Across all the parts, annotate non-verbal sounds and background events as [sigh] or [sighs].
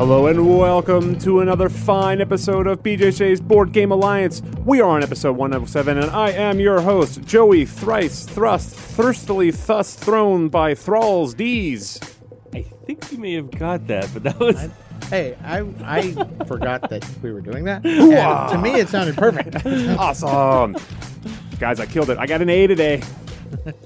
Hello and welcome to another fine episode of BJ Shea's Board Game Alliance. We are on episode 107, and I am your host, Joey Thrice Thrust, thirstily thus thrown by Thralls D's. I think you may have got that, but that was Hey, I I [laughs] forgot that we were doing that. And to me, it sounded perfect. [laughs] Awesome. Guys, I killed it. I got an A today.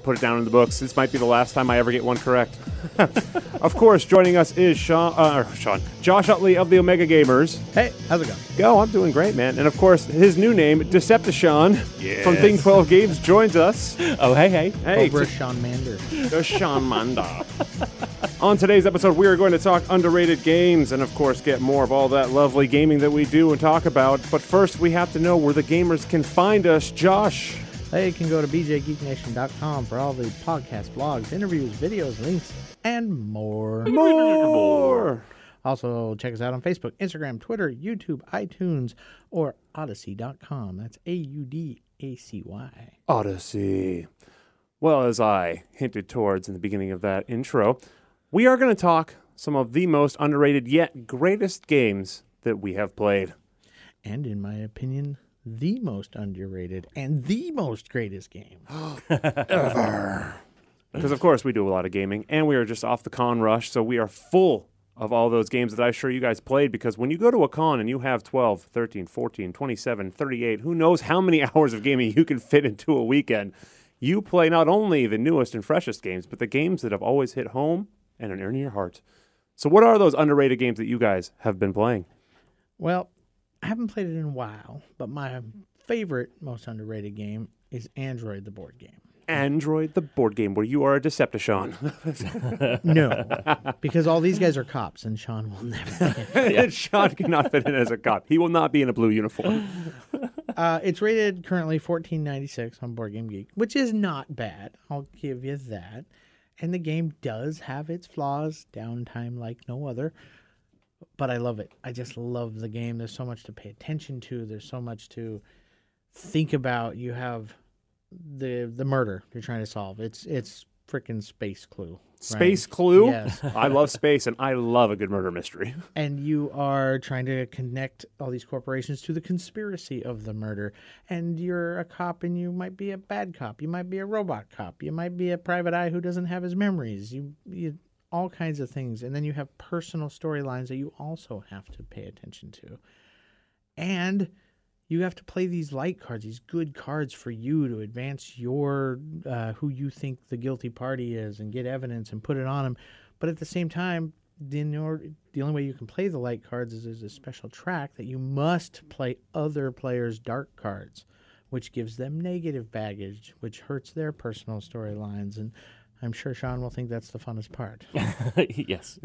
Put it down in the books. This might be the last time I ever get one correct. [laughs] of course, joining us is Sean, uh, Sean, Josh Utley of the Omega Gamers. hey, how's it going? Go, I'm doing great, man. And of course, his new name, Decepticon from Thing 12 Games, joins us. oh hey hey. Hey, Over Sean Mander. the Sean Manda. On today's episode, we are going to talk underrated games and, of course, get more of all that lovely gaming that we do and talk about. But first, we have to know where the gamers can find us. Josh. Hey, you can go to bjgeeknation.com for all the podcasts, blogs, interviews, videos, links, and more. More. Also, check us out on Facebook, Instagram, Twitter, YouTube, iTunes, or Audacy.com. That's A U D A C Y. Odyssey. Well, as I hinted towards in the beginning of that intro, we are going to talk some of the most underrated yet greatest games that we have played. And in my opinion, the most underrated and the most greatest game. [gasps] ever. Because, of course, we do a lot of gaming, and we are just off the con rush, so we are full of all those games that I'm sure you guys played. Because when you go to a con and you have 12, 13, 14, 27, 38, who knows how many [laughs] hours of gaming you can fit into a weekend, you play not only the newest and freshest games, but the games that have always hit home and are in your heart. So, what are those underrated games that you guys have been playing? Well, I haven't played it in a while, but my favorite, most underrated game is Android, the board game. Android, the board game where you are a Decepticon. [laughs] No, because all these guys are cops, and Sean will never. [laughs] Sean cannot fit in as a cop. He will not be in a blue uniform. [laughs] Uh, it's rated currently fourteen ninety six on Board Game Geek, which is not bad. I'll give you that. And the game does have its flaws, downtime like no other. But I love it. I just love the game. There's so much to pay attention to. There's so much to think about. You have the the murder you're trying to solve. It's it's freaking space clue. right? Space Clue? Yes. [laughs] I love space and I love a good murder mystery. [laughs] and you are trying to connect all these corporations to the conspiracy of the murder and you're a cop and you might be a bad cop you might be a robot cop you might be a private eye who doesn't have his memories you, you all kinds of things and then you have personal storylines that you also have to pay attention to and you have to play these light cards these good cards for you to advance your uh, who you think the guilty party is and get evidence and put it on them but at the same time the, only way you can play the light cards is there's a special track that you must play other players' dark cards, which gives them negative baggage, which hurts their personal storylines. And I'm sure Sean will think that's the funnest part. [laughs] yes.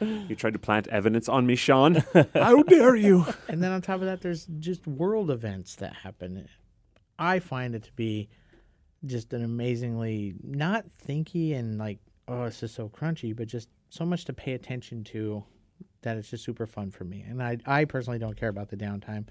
You tried to plant evidence on me, Sean. [laughs] How dare you? and then on top of that, there's just world events that happen. I find it to be just an amazingly not thinky and like, oh, this is so crunchy, but just so much to pay attention to that it's just super fun for me. And I, I personally don't care about the downtime.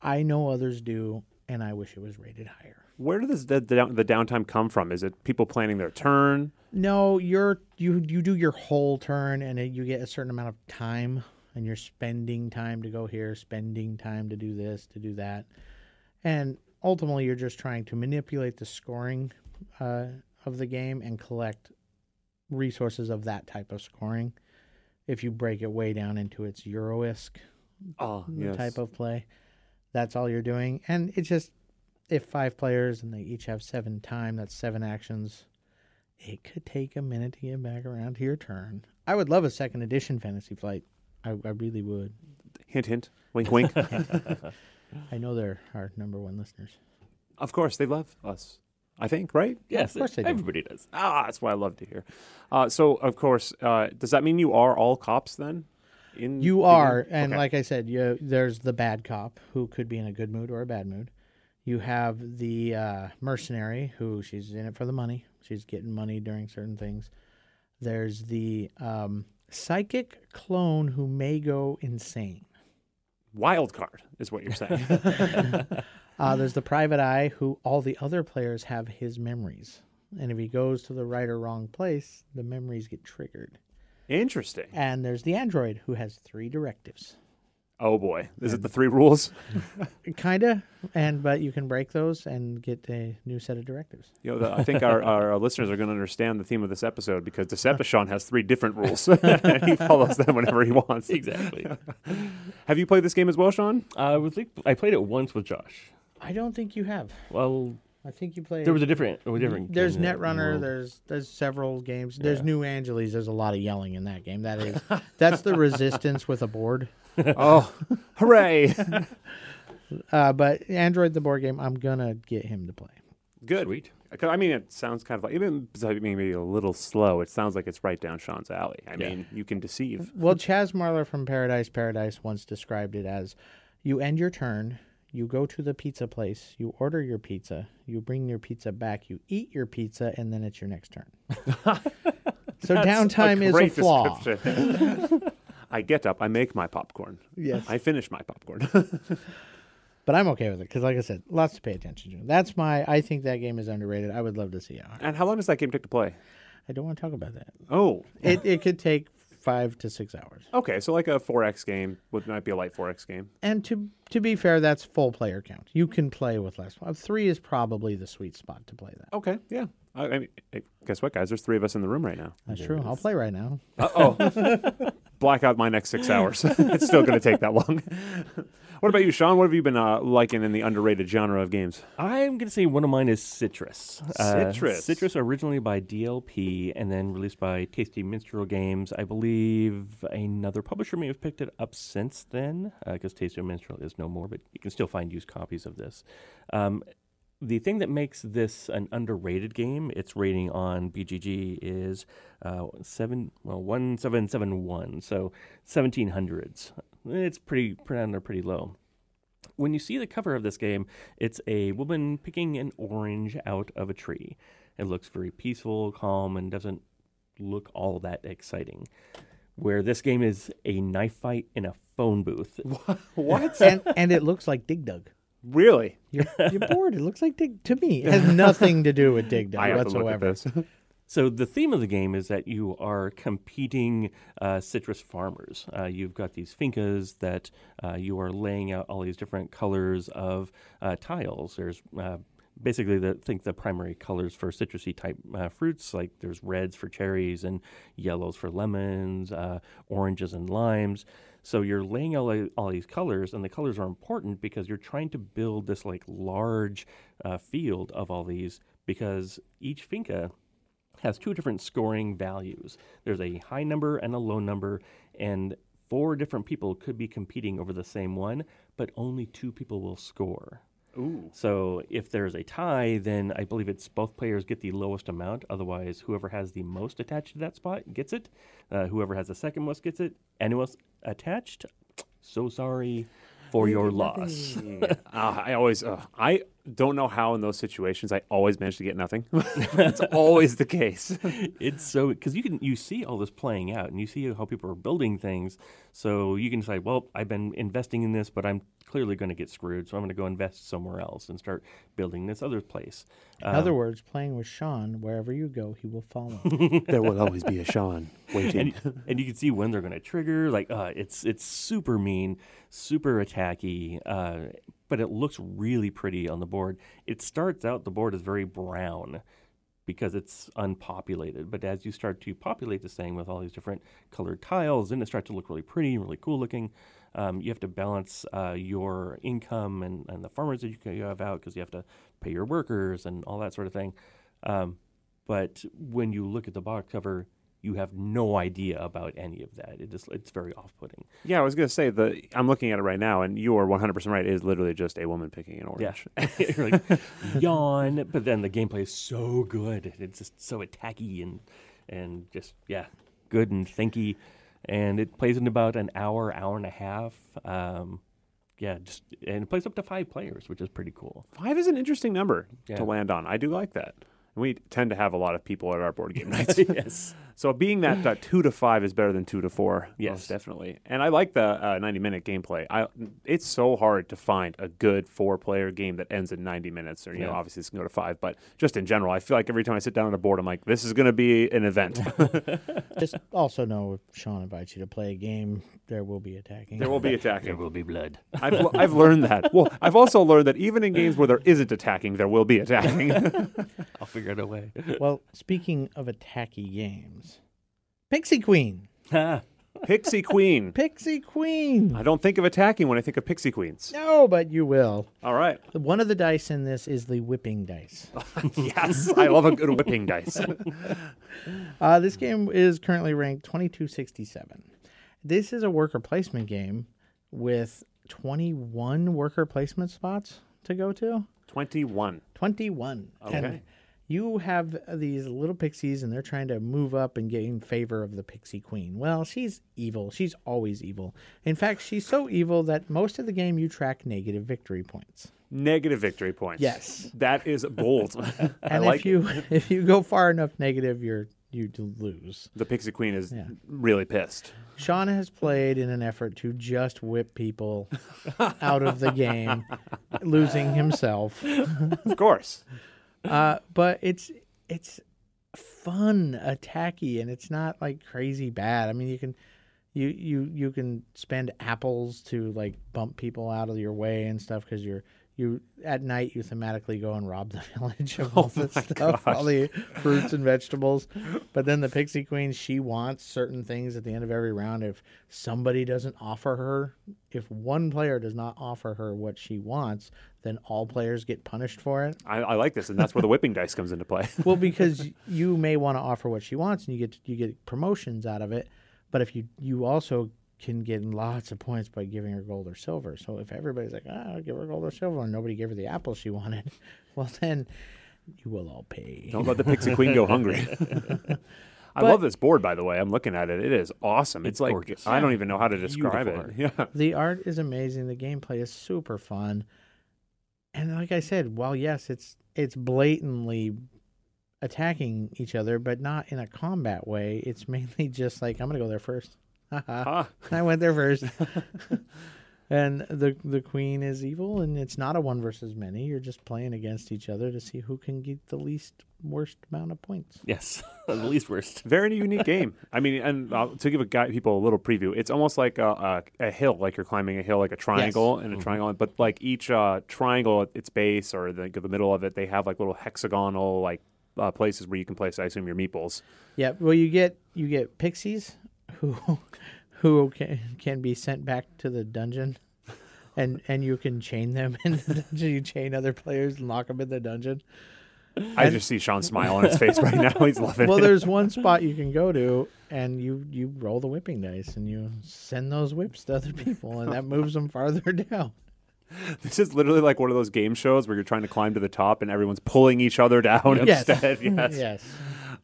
I know others do, and I wish it was rated higher. Where does the, the, the downtime come from? Is it people planning their turn? No, you're you you do your whole turn, and it, you get a certain amount of time, and you're spending time to go here, spending time to do this, to do that, and ultimately you're just trying to manipulate the scoring uh, of the game and collect resources of that type of scoring. If you break it way down into its Euroisk Oh, type of play, that's all you're doing, and it's just if five players and they each have seven time, that's seven actions. It could take a minute to get back around to your turn. I would love a second edition Fantasy Flight. I, I really would. Hint, hint. Wink, wink. [laughs] [laughs] I know they're our number one listeners. of course, they love us. I think, right? Yes. Of course they do. Everybody does. Ah, that's what I love to hear. Uh, so, of course, uh, does that mean you are all cops then? In You the are, game? and Okay. like I said, you, there's the bad cop who could be in a good mood or a bad mood. You have the uh, mercenary who she's in it for the money. She's getting money during certain things. There's the um, psychic clone who may go insane. wild card is what you're saying. [laughs] Uh, there's the private eye who all the other players have his memories. And if he goes to the right or wrong place, the memories get triggered. Interesting. And there's the android who has three directives. Oh boy, is it the three rules? [laughs] Kinda, and but you can break those and get a new set of directives. You know, the, I think our, our listeners are going to understand the theme of this episode because Decepticon has three different rules. and [laughs] he follows them whenever he wants. Exactly. [laughs] Have you played this game as well, Sean? I was think I played it once with Josh. I don't think you have. Well, I think you played. there was a different, a different. There's game that Netrunner. world. There's there's several games. There's Yeah. New Angeles. There's a lot of yelling in that game. That is that's the Resistance with a board. [laughs] oh, hooray! [laughs] Uh, but Android the board game, I'm gonna get him to play. Good. Sweet. 'Cause, I mean, it sounds kind of like even besides maybe a little slow. It sounds like it's right down Sean's alley. I Yeah. mean, you can deceive. Well, Chaz Marler from Paradise Paradise once described it as you end your turn, you go to the pizza place, you order your pizza, you bring your pizza back, you eat your pizza, and then it's your next turn. [laughs] so That's downtime is a flaw. I get up, I make my popcorn. Yes. I finish my popcorn. [laughs] But I'm okay with it because, like I said, lots to pay attention to. That's my. I think that game is underrated. I would love to see it. and how long does that game take to play? I don't want to talk about that. Oh, It it could take five to six hours. okay. So like a 4X game would might be a light 4X game. And to to be fair, that's full player count. You can play with less. Three is probably the sweet spot to play that. Okay, yeah. I, I mean, guess what, guys? There's three of us in the room right now. That's true. I'll play right now. Uh oh. [laughs] [laughs] Black out my next six [laughs] hours. [laughs] it's still going to take that long. [laughs] what about you, Sean? What have you been uh, liking in the underrated genre of games? I'm going to say one of mine is Citrus. Uh, Citrus. Citrus originally by DLP and then released by Tasty Minstrel Games. I believe another publisher may have picked it up since then because Tasty Minstrel is no more, but you can still find used copies of this. Um, the thing that makes this an underrated game, its rating on BGG is uh, seven well one seven seven one, so seventeen hundreds. It's pretty pretty under pretty low. When you see the cover of this game, it's a woman picking an orange out of a tree. It looks very peaceful, calm, and doesn't look all that exciting. Where this game is a knife fight in a phone booth. [laughs] What? and and it looks like Dig Dug. Really? You're, you're [laughs] bored. It looks like Dig. To me, it has nothing to do with Dig [laughs] Dug I have whatsoever. to look at this. [laughs] So the theme of the game is that you are competing uh, citrus farmers. Uh, you've got these fincas that uh, you are laying out all these different colors of uh, tiles. There's uh, basically the think the primary colors for citrusy type uh, fruits like there's reds for cherries and yellows for lemons, uh, oranges and limes. So you're laying all, all these colors, and the colors are important because you're trying to build this like large uh, field of all these because each finca has two different scoring values. There's a high number and a low number, and four different people could be competing over the same one, but only two people will score. Ooh. So if there's a tie, then I believe it's both players get the lowest amount. Otherwise, whoever has the most attached to that spot gets it. Uh, whoever has the second most gets it. Anyone else attached? So sorry for your loss. [laughs] Ah, I always, uh, I don't know how in those situations I always manage to get nothing. [laughs] That's always the case. [laughs] it's so because you can you see all this playing out and you see how people are building things so you can say well i've been investing in this but i'm clearly going to get screwed so i'm going to go invest somewhere else and start building this other place In other words, playing with Sean, wherever you go, he will follow. [laughs] there will always be a Sean waiting. and, and you can see when they're going to trigger like uh, it's it's super mean super attacky uh, but it looks really pretty on the board it starts out the board is very brown because it's unpopulated. But as you start to populate this thing with all these different colored tiles, then it starts to look really pretty and really cool looking. Um, you have to balance uh, your income and, and the farmers that you have out because you have to pay your workers and all that sort of thing. Um, but when you look at the box cover, you have no idea about any of that. It just it's very off-putting. yeah, I was going to say, the I'm looking at it right now, and you are 100% right. It is literally just a woman picking an orange. [laughs] You're like yawn, but then the gameplay is so good. It's just so attacky and and just yeah, good and thinky. And it plays in about an hour, hour and a half. Um, yeah, just and it plays up to five players, which is pretty cool. Five is an interesting number Yeah. to land on. I do like that. And we tend to have a lot of people at our board game [laughs] nights. yes. So being that, that two to five is better than two to four, Yes. most definitely. And I like the uh, ninety minute gameplay. I it's so hard to find a good four player game that ends in ninety minutes, or you know, obviously it's going to go to five. But just in general, I feel like every time I sit down at a board, I'm like, this is going to be an event. [laughs] Just also know if Sean invites you to play a game, there will be attacking. there will be attacking. There will be blood. I've l- I've learned that. [laughs] Well, I've also learned that even in games where there isn't attacking, there will be attacking. [laughs] I'll figure it out a way. well, speaking of attacky games, Pixie Queen. [laughs] Pixie Queen. Pixie Queen. I don't think of attacking when I think of Pixie Queens. No, but you will. All right. One of the dice in this is the whipping dice. [laughs] Yes, I love a good whipping dice. [laughs] Uh, this game is currently ranked 2267. This is a worker placement game with 21 worker placement spots to go to. Twenty-one. 21. Okay. And you have these little pixies, and they're trying to move up and gain favor of the pixie queen. Well, she's evil. She's always evil. In fact, she's so evil that most of the game you track negative victory points. Negative victory points. Yes. That is bold. [laughs] [laughs] I And like if you [laughs] if you go far enough negative, you're you lose. the Pixie Queen is Yeah. really pissed. Sean has played in an effort to just whip people out of the game, losing himself. Of course. Uh, but it's it's fun, attacky, and it's not like crazy bad. I mean, you can you you you can spend apples to like bump people out of your way and stuff because you're you at night you thematically go and rob the [laughs] village of oh all this stuff, all the [laughs] fruits and vegetables. But then the pixie queen, she wants certain things at the end of every round. If somebody doesn't offer her, if one player does not offer her what she wants, then all players get punished for it. I, I like this, and that's where the whipping dice comes into play. [laughs] Well, because you may want to offer what she wants, and you get you get promotions out of it. But if you you also can get lots of points by giving her gold or silver. So if everybody's like, ah, I'll give her gold or silver, and nobody gave her the apple she wanted, [laughs] well then you will all pay. Don't let the Pixie Queen go hungry. [laughs] I But- love this board, by the way. I'm looking at it. It is awesome. It's, It's like gorgeous. I don't even know how to describe Beautiful it. Yeah. The art is amazing. The gameplay is super fun. And like I said, while yes, it's it's blatantly attacking each other, but not in a combat way. It's mainly just like I'm gonna go there first. Ah, I went there first. [laughs] [laughs] and the the queen is evil, and it's not a one versus many. You're just playing against each other to see who can get the least worst amount of points. Yes, [laughs] the least worst. very unique game. I mean, and uh, to give a guy, people a little preview, it's almost like a, a, a hill, like you're climbing a hill, like a triangle and a triangle. But like each uh, triangle at its base or the, the middle of it, they have like little hexagonal like uh, places where you can place. I assume your meeples. Yeah, well, you get you get pixies who [laughs] who can, can be sent back to the dungeon, [laughs] and and you can chain them in the dungeon. You chain other players and lock them in the dungeon. I just see Sean smile on his face right now. He's loving Well, it. Well, there's one spot you can go to, and you you roll the whipping dice, and you send those whips to other people, and that moves them farther [laughs] down. This is literally like one of those game shows where you're trying to climb to the top and everyone's pulling each other down Yes. instead. Yes. yes.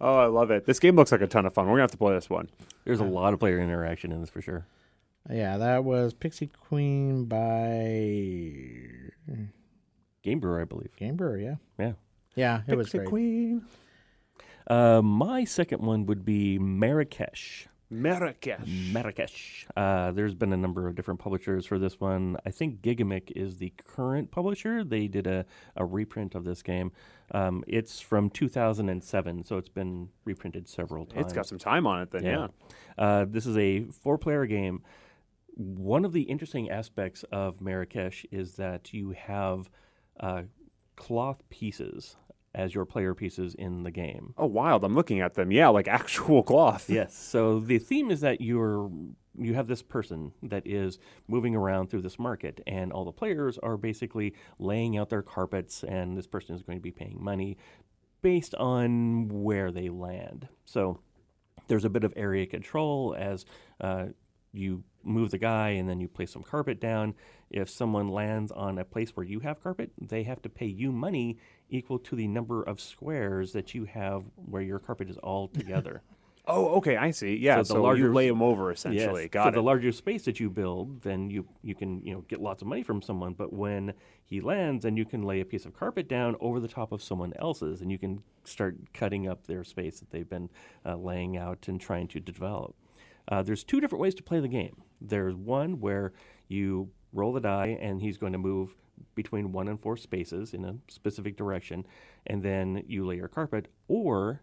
Oh, I love it. This game looks like a ton of fun. We're gonna have to play this one. There's a lot of player interaction in this for sure. Yeah, that was Pixie Queen by Game Brewer, I believe. Game Brewer. Yeah, Yeah. yeah, it was Pixie great. Queen. Uh, my second one would be Marrakesh. Marrakesh. Marrakesh. Uh, there's been a number of different publishers for this one. I think Gigamic is the current publisher. They did a, a reprint of this game. Um, it's from 2007, so it's been reprinted several times. It's got some time on it then, yeah. Uh, this is a four player game. One of the interesting aspects of Marrakesh is that you have uh, cloth pieces as your player pieces in the game. Oh, wild. I'm looking at them. Yeah, like actual [laughs] cloth. Yes. So the theme is that you're you have this person that is moving around through this market, and all the players are basically laying out their carpets, and this person is going to be paying money based on where they land. So there's a bit of area control as uh, you move the guy and then you place some carpet down. If someone lands on a place where you have carpet, they have to pay you money equal to the number of squares that you have where your carpet is all [laughs] together. Oh, okay, I see. Yeah, So so, the you larger- lay them over essentially. Yes. Got so it. the larger space that you build, then you you can you know get lots of money from someone. But when he lands, then you can lay a piece of carpet down over the top of someone else's, and you can start cutting up their space that they've been uh, laying out and trying to develop. Uh, there's two different ways to play the game. There's one where you roll the die, and he's going to move between one and four spaces in a specific direction, and then you lay your carpet. Or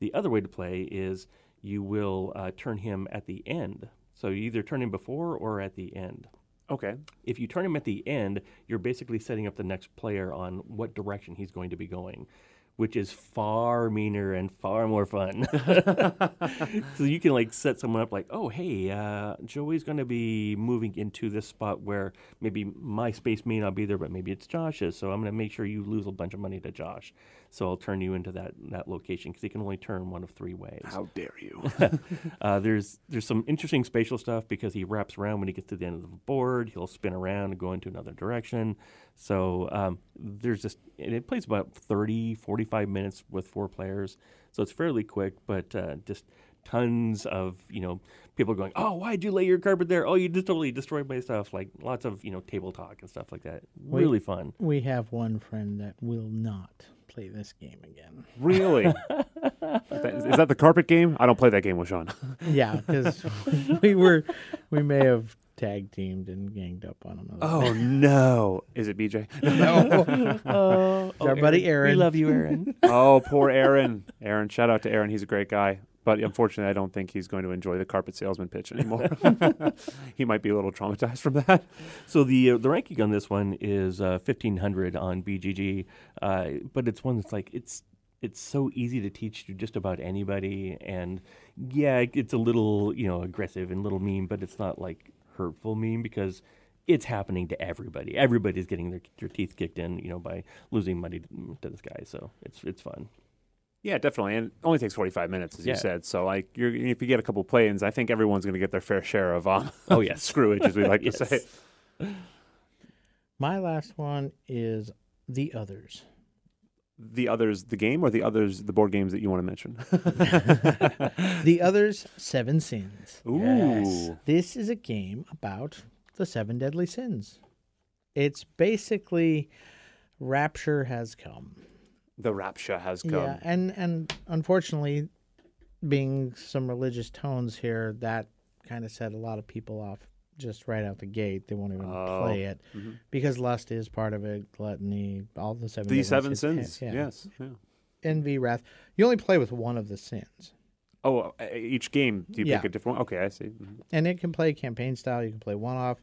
the other way to play is you will uh, turn him at the end. So you either turn him before or at the end. okay. If you turn him at the end, you're basically setting up the next player on what direction he's going to be going, which is far meaner and far more fun. [laughs] so you can like set someone up like, oh hey, uh, Joey's going to be moving into this spot where maybe my space may not be there, but maybe it's Josh's. So I'm going to make sure you lose a bunch of money to Josh. So I'll turn you into that that location because he can only turn one of three ways. How dare you? [laughs] Uh, there's there's some interesting spatial stuff because he wraps around when he gets to the end of the board. He'll spin around and go into another direction. So um, there's just and it plays about 30, 45 minutes with four players. So it's fairly quick, but uh, just tons of you know people going, oh, why'd you lay your carpet there? Oh, you just totally destroyed my stuff. Like lots of you know table talk and stuff like that. Wait. Really fun. We have one friend that will not play this game again. really? [laughs] is, that, is that the carpet game? I don't play that game with Sean. [laughs] Yeah, because [laughs] we were, we may have tag teamed and ganged up on him. Oh no! Is it BJ? no! Oh, oh our buddy Aaron. We love you, Aaron. oh, poor Aaron. Aaron, shout out to Aaron. He's a great guy. But unfortunately, I don't think he's going to enjoy the carpet salesman pitch anymore. [laughs] [laughs] he might be a little traumatized from that. So the uh, the ranking on this one is uh, fifteen hundred on BGG, uh, but it's one that's like it's it's so easy to teach to just about anybody, and yeah, it's a little you know aggressive and little mean, but it's not like hurtful mean because it's happening to everybody. Everybody's getting their their teeth kicked in, you know, by losing money to, to this guy. So it's it's fun. Yeah, definitely. And it only takes 45 minutes, as Yeah. you said. So, like, you're, if you get a couple play-ins, I think everyone's going to get their fair share of um, [laughs] Oh [laughs] yes, screwage, as we like [laughs] Yes. to say. My last one is The Others. The others, the game, or the others, the board games that you want to mention? The Others Seven Sins. Ooh. This is a game about the seven deadly sins. It's basically Rapture has come. The rapture has come. Yeah, and and unfortunately, being some religious tones here, that kind of set a lot of people off just right out the gate. They won't even Oh, play it mhm. because lust is part of it, gluttony, all the seven. The seven sins. Yeah. Yes. Yeah. envy, wrath. You only play with one of the sins, Oh, uh, each game, do you Yeah. pick a different one? Okay, I see. Mhm. and it can play campaign style. You can play one off.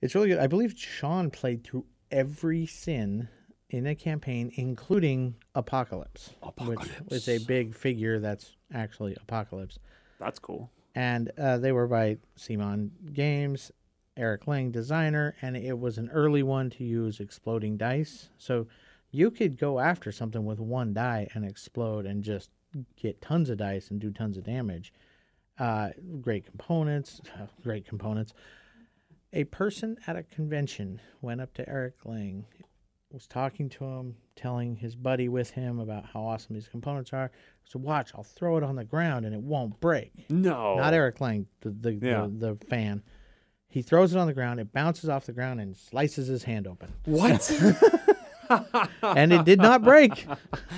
It's really good. I believe Sean played through every sin in a campaign, including Apocalypse, which is a big figure that's actually Apocalypse. That's cool. and uh, they were by CMON Games, Eric Lang, designer, and it was an early one to use exploding dice. So you could go after something with one die and explode and just get tons of dice and do tons of damage. Uh, great components, [laughs] great components. A person at a convention went up to Eric Lang, was talking to him, telling his buddy with him about how awesome these components are. So watch, I'll throw it on the ground and it won't break No. not Eric Lang, the the, Yeah. the the fan. He throws it on the ground. It bounces off the ground and slices his hand open, What? [laughs] and it did not break.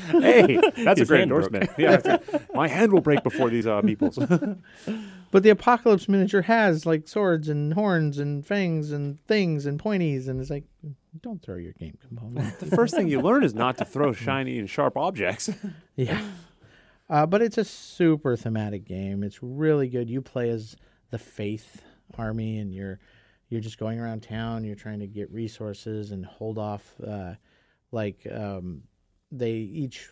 hey, that's a great endorsement. yeah, that's- my hand will break before these uh, meeples. [laughs] But the apocalypse miniature has like swords and horns and fangs and things and pointies, and it's like, don't throw your game component. the first thing you learn is not to throw shiny and sharp objects. [laughs] yeah. Uh, but it's a super thematic game. It's really good. You play as the Faith Army, and you're you're just going around town. You're trying to get resources and hold off. Uh, like um, they each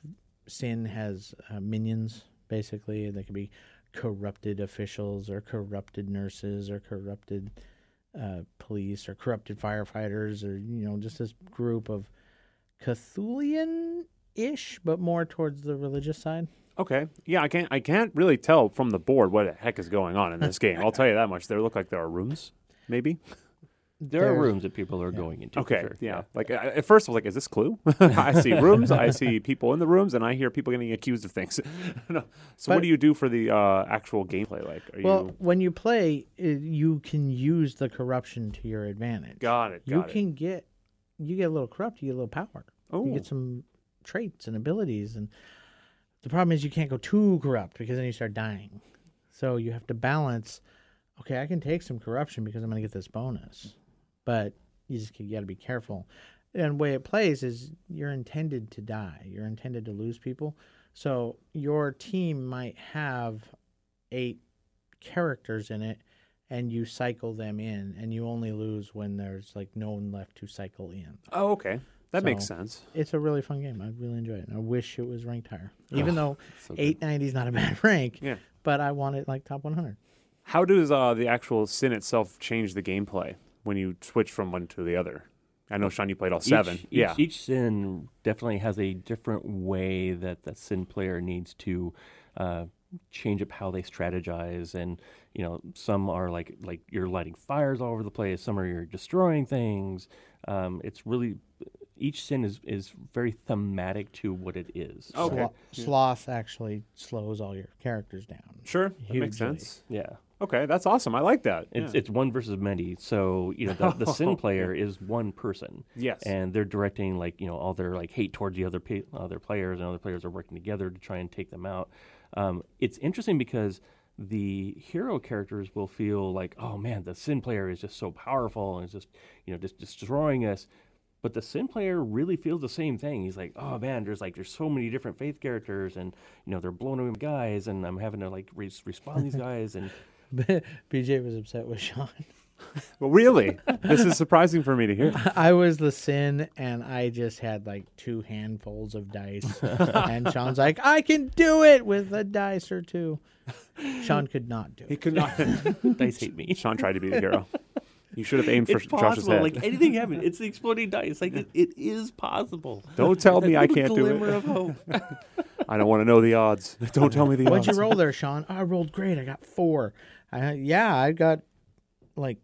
sin has uh, minions. Basically, they can be corrupted officials or corrupted nurses or corrupted uh, police or corrupted firefighters or you know just this group of Cthulian ish, but more towards the religious side. Okay. Yeah, I can't. I can't really tell from the board what the heck is going on in this [laughs] game. I'll tell you that much. There look like there are rooms, maybe. There are rooms that people are going into. Okay, sure. yeah. Like I, at first, I was like, "Is this Clue?" [laughs] I see rooms, I see people in the rooms, and I hear people getting accused of things. [laughs] no. So, what do you do for the uh, actual gameplay? Like, are Well, you when you play, you can use the corruption to your advantage. got it? Got you it. can get you get a little corrupt, you get a little power. Oh, You get some traits and abilities, and the problem is you can't go too corrupt because then you start dying. So you have to balance. Okay, I can take some corruption because I'm going to get this bonus, but you just got to be careful. And the way it plays is you're intended to die. You're intended to lose people. So your team might have eight characters in it, and you cycle them in, and you only lose when there's like no one left to cycle in oh, okay. That makes sense. it's a really fun game. I really enjoy it. And I wish it was ranked higher. Even though [laughs] so 890 is not a [laughs] bad rank, Yeah. but I want it like top 100. How does uh, the actual sin itself change the gameplay when you switch from one to the other? I know, Sean, you played all seven. Each, yeah. Each, each sin definitely has a different way that the sin player needs to uh, change up how they strategize, and you know, some are like like you're lighting fires all over the place. Some are you're destroying things. Um, it's really each sin is is very thematic to what it is. Okay. Slo- Yeah. Sloth actually slows all your characters down. sure. That makes sense. Yeah. Okay, that's awesome. I like that. It's yeah. it's one versus many. So you know the, the [laughs] sin player is one person, yes. and they're directing like you know all their like hate towards the other pe- other players, and other players are working together to try and take them out. Um, it's interesting because the hero characters will feel like, oh man, the sin player is just so powerful and is just you know just destroying us. But the sin player really feels the same thing. He's like, oh man, there's like there's so many different faith characters, and you know they're blowing away guys, and I'm having to like re- respond these [laughs] guys, and [laughs] BJ was upset with Sean. [laughs] well, really, this is surprising for me to hear. [laughs] I was the sin, and I just had like two handfuls of dice. and Sean's like, I can do it with a dice or two. Sean could not do it. He could not. dice hate me. Sean tried to be the hero. You should have aimed for it's Josh's head. Like anything happens. It's the exploding dice. Like it, it is possible. Don't tell me I can't do glimmer it. of hope. I don't want to know the odds. Don't tell me the odds. What'd you roll there, Sean? I rolled great. I got four. I, yeah, I got like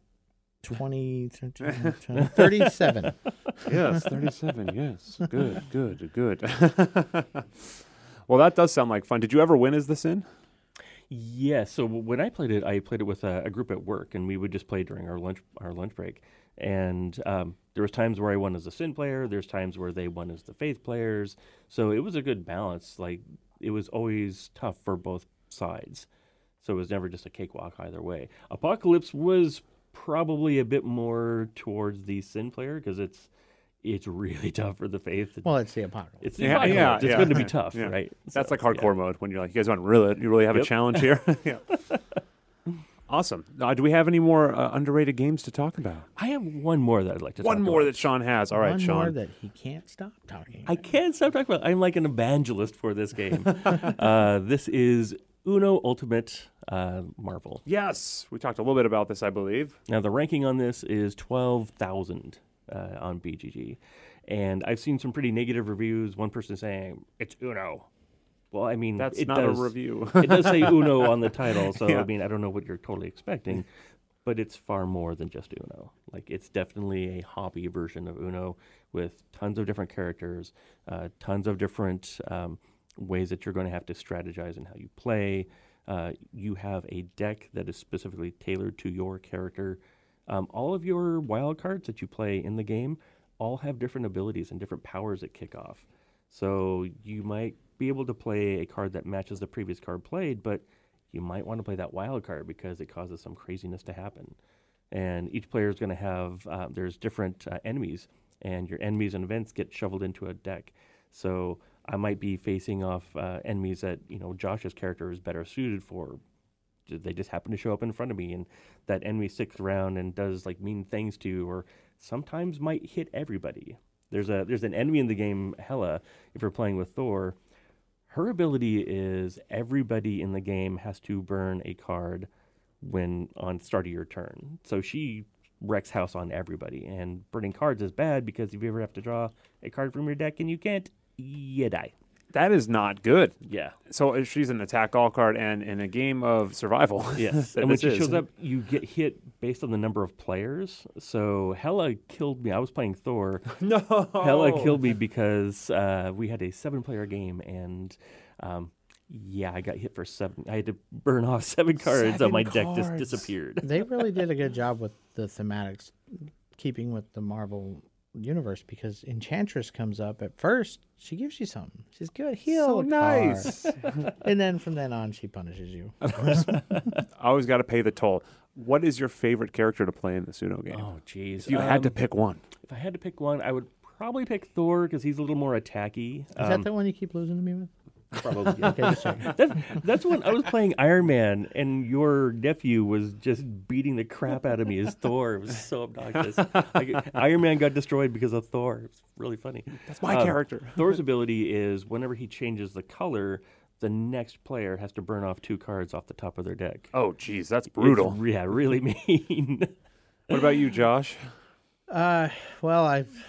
20, 37. [laughs] yes, 37. Yes. Good, good, good. [laughs] well, that does sound like fun. Did you ever win as the sin? Yeah. So when I played it, I played it with a, a group at work, and we would just play during our lunch our lunch break. And um, there was times where I won as a sin player. There's times where they won as the faith players. So it was a good balance. Like it was always tough for both sides. So it was never just a cakewalk either way. Apocalypse was probably a bit more towards the sin player because it's it's really [laughs] tough for the faith. Well, it's the apocalypse. it's the Yeah, apocalypse. yeah, it's yeah. going to be tough, Yeah. right? That's So, like hardcore yeah. mode when you're like, you guys want to really, you really have a challenge here. [laughs] yeah. Awesome. Uh, do we have any more uh, underrated games to talk about? I have one more that I'd like to talk about. One more about. that Sean has. All right, One Sean. more that he can't stop talking. I can't stop talking about. I'm like an evangelist for this game. [laughs] uh, this is Uno Ultimate uh, Marvel. yes, we talked a little bit about this, I believe. Now the ranking on this is twelve thousand uh, on BGG, and I've seen some pretty negative reviews. One person saying it's Uno. Well, I mean, That's it not does, a review. [laughs] it does say Uno on the title, so Yeah. I mean, I don't know what you're totally expecting, but it's far more than just Uno. Like, it's definitely a hobby version of Uno with tons of different characters, uh, tons of different um, ways that you're going to have to strategize and how you play. Uh, you have a deck that is specifically tailored to your character. Um, all of your wild cards that you play in the game all have different abilities and different powers that kick off. So you might be able to play a card that matches the previous card played, but you might want to play that wild card because it causes some craziness to happen. And each player is going to have uh, there's different uh, enemies, and your enemies and events get shoveled into a deck. So I might be facing off uh, enemies that you know Josh's character is better suited for. They just happen to show up in front of me, and that enemy sticks around and does like mean things to, or sometimes might hit everybody. There's a there's an enemy in the game, Hela. If you're playing with Thor, her ability is everybody in the game has to burn a card when on start of your turn. So she wrecks house on everybody, and burning cards is bad because if you ever have to draw a card from your deck and you can't, you die. That is not good. Yeah. So uh, she's an attack all card, and in a game of survival. [laughs] Yes. that [laughs] and when she is. shows up, you get hit based on the number of players. So Hela killed me. I was playing Thor. [laughs] no, Hela killed me because uh, we had a seven-player game, and um, yeah, I got hit for seven. I had to burn off seven cards, Seven and my deck just disappeared. They really did a good job with the thematics, keeping with the Marvel universe because Enchantress comes up at first. She gives you something. She's good. Heal. So nice. [laughs] and then from then on, she punishes you. [laughs] Always got to pay the toll. What is your favorite character to play in the Suno game? Oh, jeez. if you had to Um, pick one, if I had to pick one, I would probably pick Thor because he's a little more attacky. Is Um, that the one you keep losing to me with? Probably. Okay. [laughs] That's, that's when I was playing Iron Man, and your nephew was just beating the crap out of me as Thor. It was so obnoxious. Like, [laughs] Iron Man got destroyed because of Thor. It was really funny. that's my um, character. [laughs] Thor's ability is whenever he changes the color, the next player has to burn off two cards off the top of their deck. Oh, geez, that's brutal. re- yeah, really mean. what about you, Josh? Uh, well, I've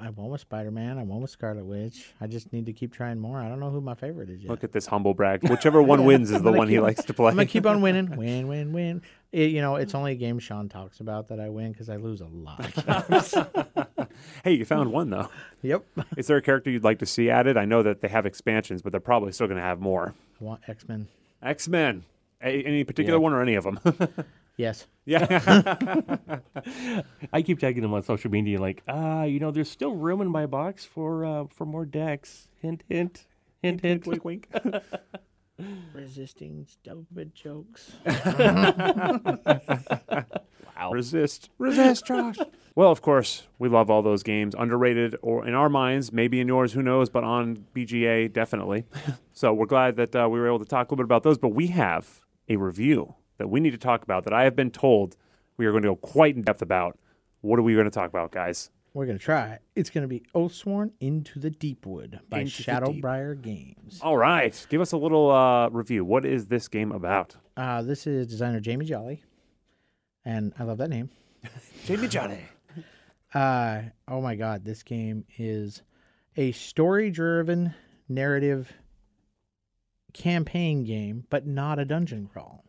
I won with Spider Man. I won with Scarlet Witch. I just need to keep trying more. I don't know who my favorite is yet. Look at this humble brag. Whichever one [laughs] wins is the one he likes to play. I'm gonna keep on winning. [laughs] Win, win, win. It, you know, it's only a game Sean talks about that I win because I lose a lot. [laughs] hey, you found one though. yep. Is there a character you'd like to see added? I know that they have expansions, but they're probably still going to have more. I want X Men. X Men. Any particular Yeah. one or any of them? Yes. yeah. [laughs] I keep tagging him on social media, like, ah, you know, there's still room in my box for uh, for more decks. Hint, hint, hint, hint. wink, wink. [laughs] Resisting stupid jokes. [laughs] Wow. Resist. Resist, Josh. well, of course, we love all those games. Underrated, or in our minds, maybe in yours, who knows, but on BGA, definitely. so we're glad that uh, we were able to talk a little bit about those. But we have a review that we need to talk about that I have been told we are going to go quite in depth about. What are we going to talk about, guys? We're gonna try. It's gonna be Oathsworn Into the Deepwood by Into the Deep- Shadowborne Games. All right. Give us a little uh, review. What is this game about? Uh, this is designer Jamie Jolly, and I love that name. [laughs] Jamie Jolly. Uh, oh my god, this game is a story-driven narrative campaign game, but not a dungeon crawl.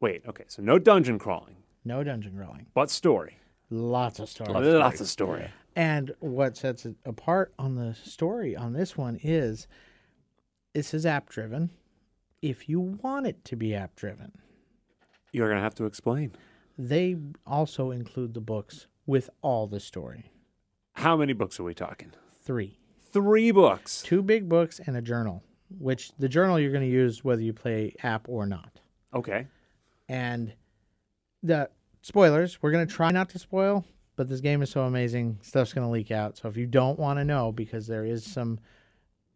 Wait, okay. So no dungeon crawling, No dungeon crawling. but story. Lots of story. Lots of story. And what sets it apart on the story on this one is this is app driven. If you want it to be app driven, You're going to have to explain. they also include the books with all the story. How many books are we talking? Three. Three books. Two big books and a journal, which the journal you're going to use whether you play app or not. Okay. And the spoilers, we're going to try not to spoil, but this game is so amazing, stuff's going to leak out. So if you don't want to know, because there is some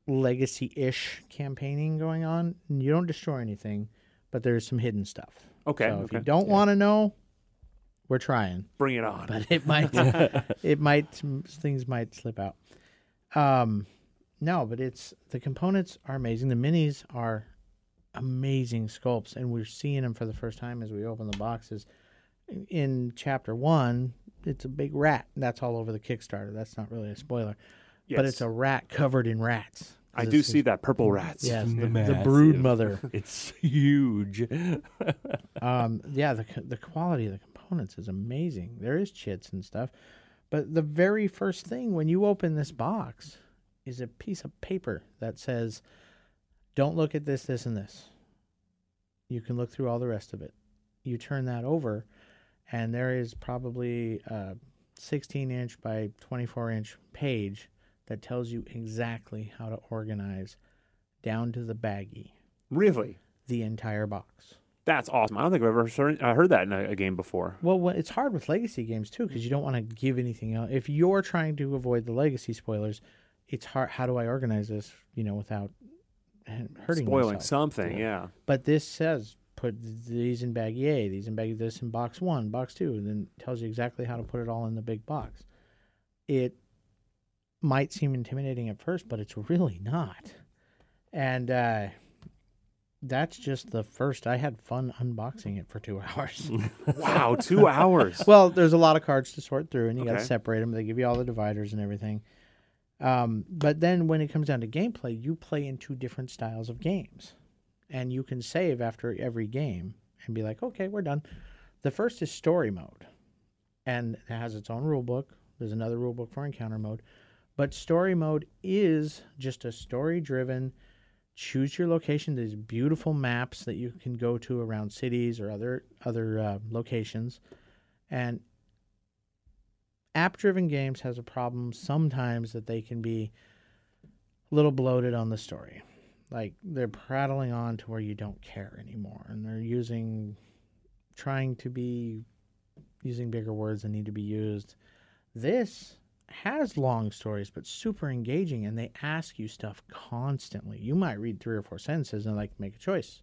legacy ish campaigning going on, you don't destroy anything, but there's some hidden stuff. Okay. so if okay. you don't want to know, we're trying, Bring it on. but it might, [laughs] it might, things might slip out. Um, no, but it's the components are amazing. The minis are amazing sculpts, and we're seeing them for the first time as we open the boxes. In chapter one, it's a big rat. That's all over the Kickstarter. That's not really a spoiler, but it's a rat covered in rats. I do see that purple rats. Yes, the, the brood mother. [laughs] It's huge. [laughs] um, yeah, the the quality of the components is amazing. There is chits and stuff, but the very first thing when you open this box is a piece of paper that says, "Don't look at this, this, and this." You can look through all the rest of it. You turn that over, and there is probably a 16 inch by 24 inch page that tells you exactly how to organize down to the baggie Really? the entire box. That's awesome. I don't think I've ever heard, uh, that in a, game before. Well, it's hard with legacy games too because you don't want to give anything else. If you're trying to avoid the legacy spoilers, it's hard. How do I organize this? You know, without hurting Spoiling myself? something, yeah. But this says put these in bag A, these in bag this in box one, box two, and then tells you exactly how to put it all in the big box. It might seem intimidating at first, but it's really not. And uh, that's just the first. I had fun unboxing it for two [laughs] hours. [laughs] Wow, two hours. well, there's a lot of cards to sort through, and you got to separate them. They give you all the dividers and everything. Um, but then when it comes down to gameplay, you play in two different styles of games, and you can save after every game and be like, okay, we're done. The first is story mode, and it has its own rule book. There's another rule book for encounter mode, but story mode is just a story driven. Choose your location. There's beautiful maps that you can go to around cities or other other uh, locations, and app driven games has a problem sometimes that they can be a little bloated on the story. Like they're prattling on to where you don't care anymore and they're using trying to be using bigger words that need to be used. This has long stories but super engaging and they ask you stuff constantly. You might read three or four sentences and like make a choice.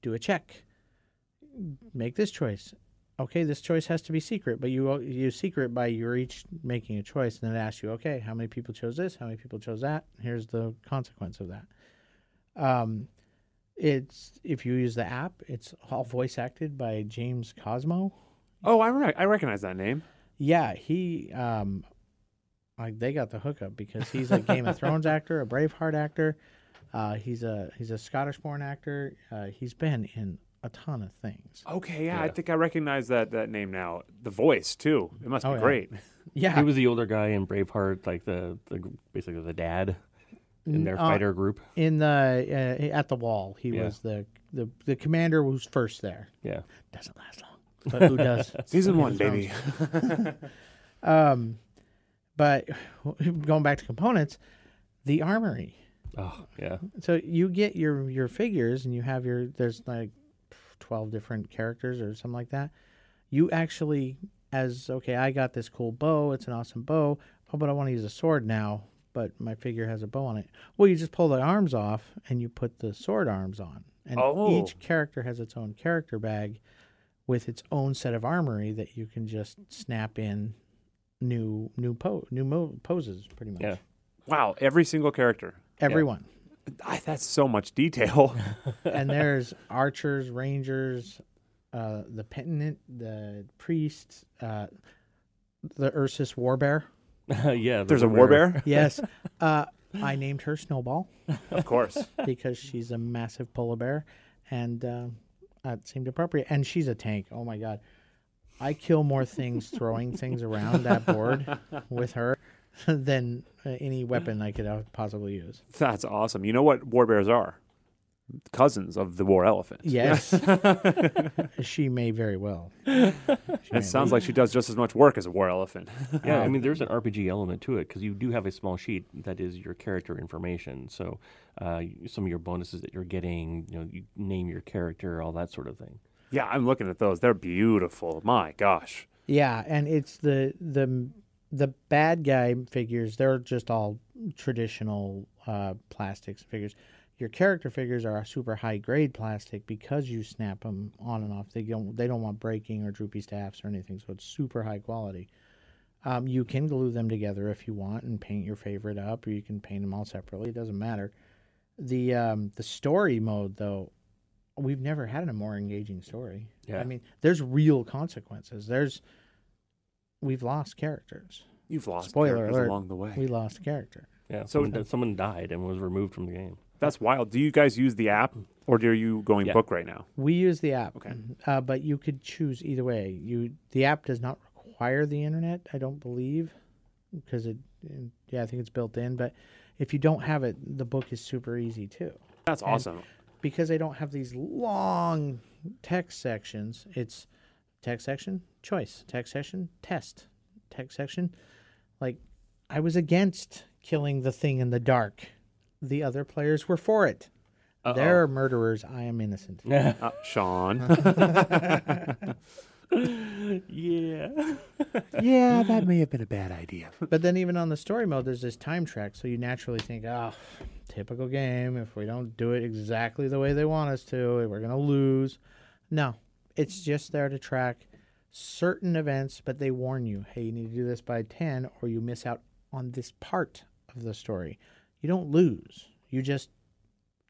Do a check. Make this choice okay, this choice has to be secret, but you you secret by you're each making a choice, and then it asks you, okay, how many people chose this? How many people chose that? Here's the consequence of that. Um, it's if you use the app, it's all voice acted by James Cosmo. Oh, I re- I recognize that name. Yeah, he um, like they got the hookup because he's a [laughs] Game of Thrones actor, a Braveheart actor. Uh, he's a he's a Scottish-born actor. Uh, he's been in a ton of things. Okay, yeah, I think I recognize that that name now. The voice too. It must Oh, be yeah. great. [laughs] Yeah, He was the older guy in Braveheart, like the, the basically the dad in their Uh, fighter group. in the uh, at the wall. He Yeah. was the, the the commander was first there. Yeah. Doesn't last long, but who does? [laughs] Season one, baby. [laughs] Um, but [sighs] going back to components, the armory. Oh, yeah. So you get your your figures, and you have your there's like twelve different characters or something like that. You actually, as okay, I got this cool bow. It's an awesome bow. Oh, but I want to use a sword now. But my figure has a bow on it. Well, you just pull the arms off, and you put the sword arms on. And Oh. each character has its own character bag, with its own set of armory that you can just snap in new new po new mo- poses pretty much. Yeah. Wow, every single character. Everyone. I, that's so much detail. [laughs] and there's archers, rangers, uh, the penitent, the priests, uh, the Ursus warbear. [laughs] yeah. the There's a Warbearer. war [laughs] bear, Yes, uh, I named her Snowball of course. because she's a massive polar bear, and uh, that seemed appropriate. And she's a tank. Oh my god, I kill more things throwing things around that board with her [laughs] than uh, any weapon I could uh, possibly use. That's awesome. You know what war bears are? Cousins of the war elephant. Yes, [laughs] [laughs] she may very well. She It sounds like she does just as much work as a war elephant. Yeah, I mean, there's an RPG element to it because you do have a small sheet that is your character information. So, uh, some of your bonuses that you're getting, you know, you name your character, all that sort of thing. yeah, I'm looking at those. They're beautiful. My gosh. Yeah, and it's the the the bad guy figures. They're just all traditional uh, plastics figures. Your character figures are a super high grade plastic because you snap them on and off. They don't they don't want breaking or droopy staffs or anything, so it's super high quality. Um, you can glue them together if you want and paint your favorite up, or you can paint them all separately. It doesn't matter. The um, the story mode though, we've never had a more engaging story. Yeah. I mean, there's real consequences. There's we've lost characters. You've lost Spoiler characters alert. along the way. We lost a character. Yeah. So- someone, someone died and was removed from the game. That's wild. Do you guys use the app or are you going Yeah. book right now? We use the app. Okay. Uh, but you could choose either way. You the app does not require the internet, I don't believe, because it yeah, I think it's built in, but if you don't have it, the book is super easy too. That's awesome. Because they don't have these long text sections, it's text section, choice, text section, test, text section. Like I was against killing the thing in the dark. The other players were for it. They're murderers. I am innocent. [laughs] Uh, Sean. [laughs] yeah. [laughs] yeah, that may have been a bad idea. But then even on the story mode, there's this time track, so you naturally think, oh, typical game. If we don't do it exactly the way they want us to, we're gonna lose. No, it's just there to track certain events, but they warn you, hey, you need to do this by ten, or you miss out on this part of the story. You don't lose. You just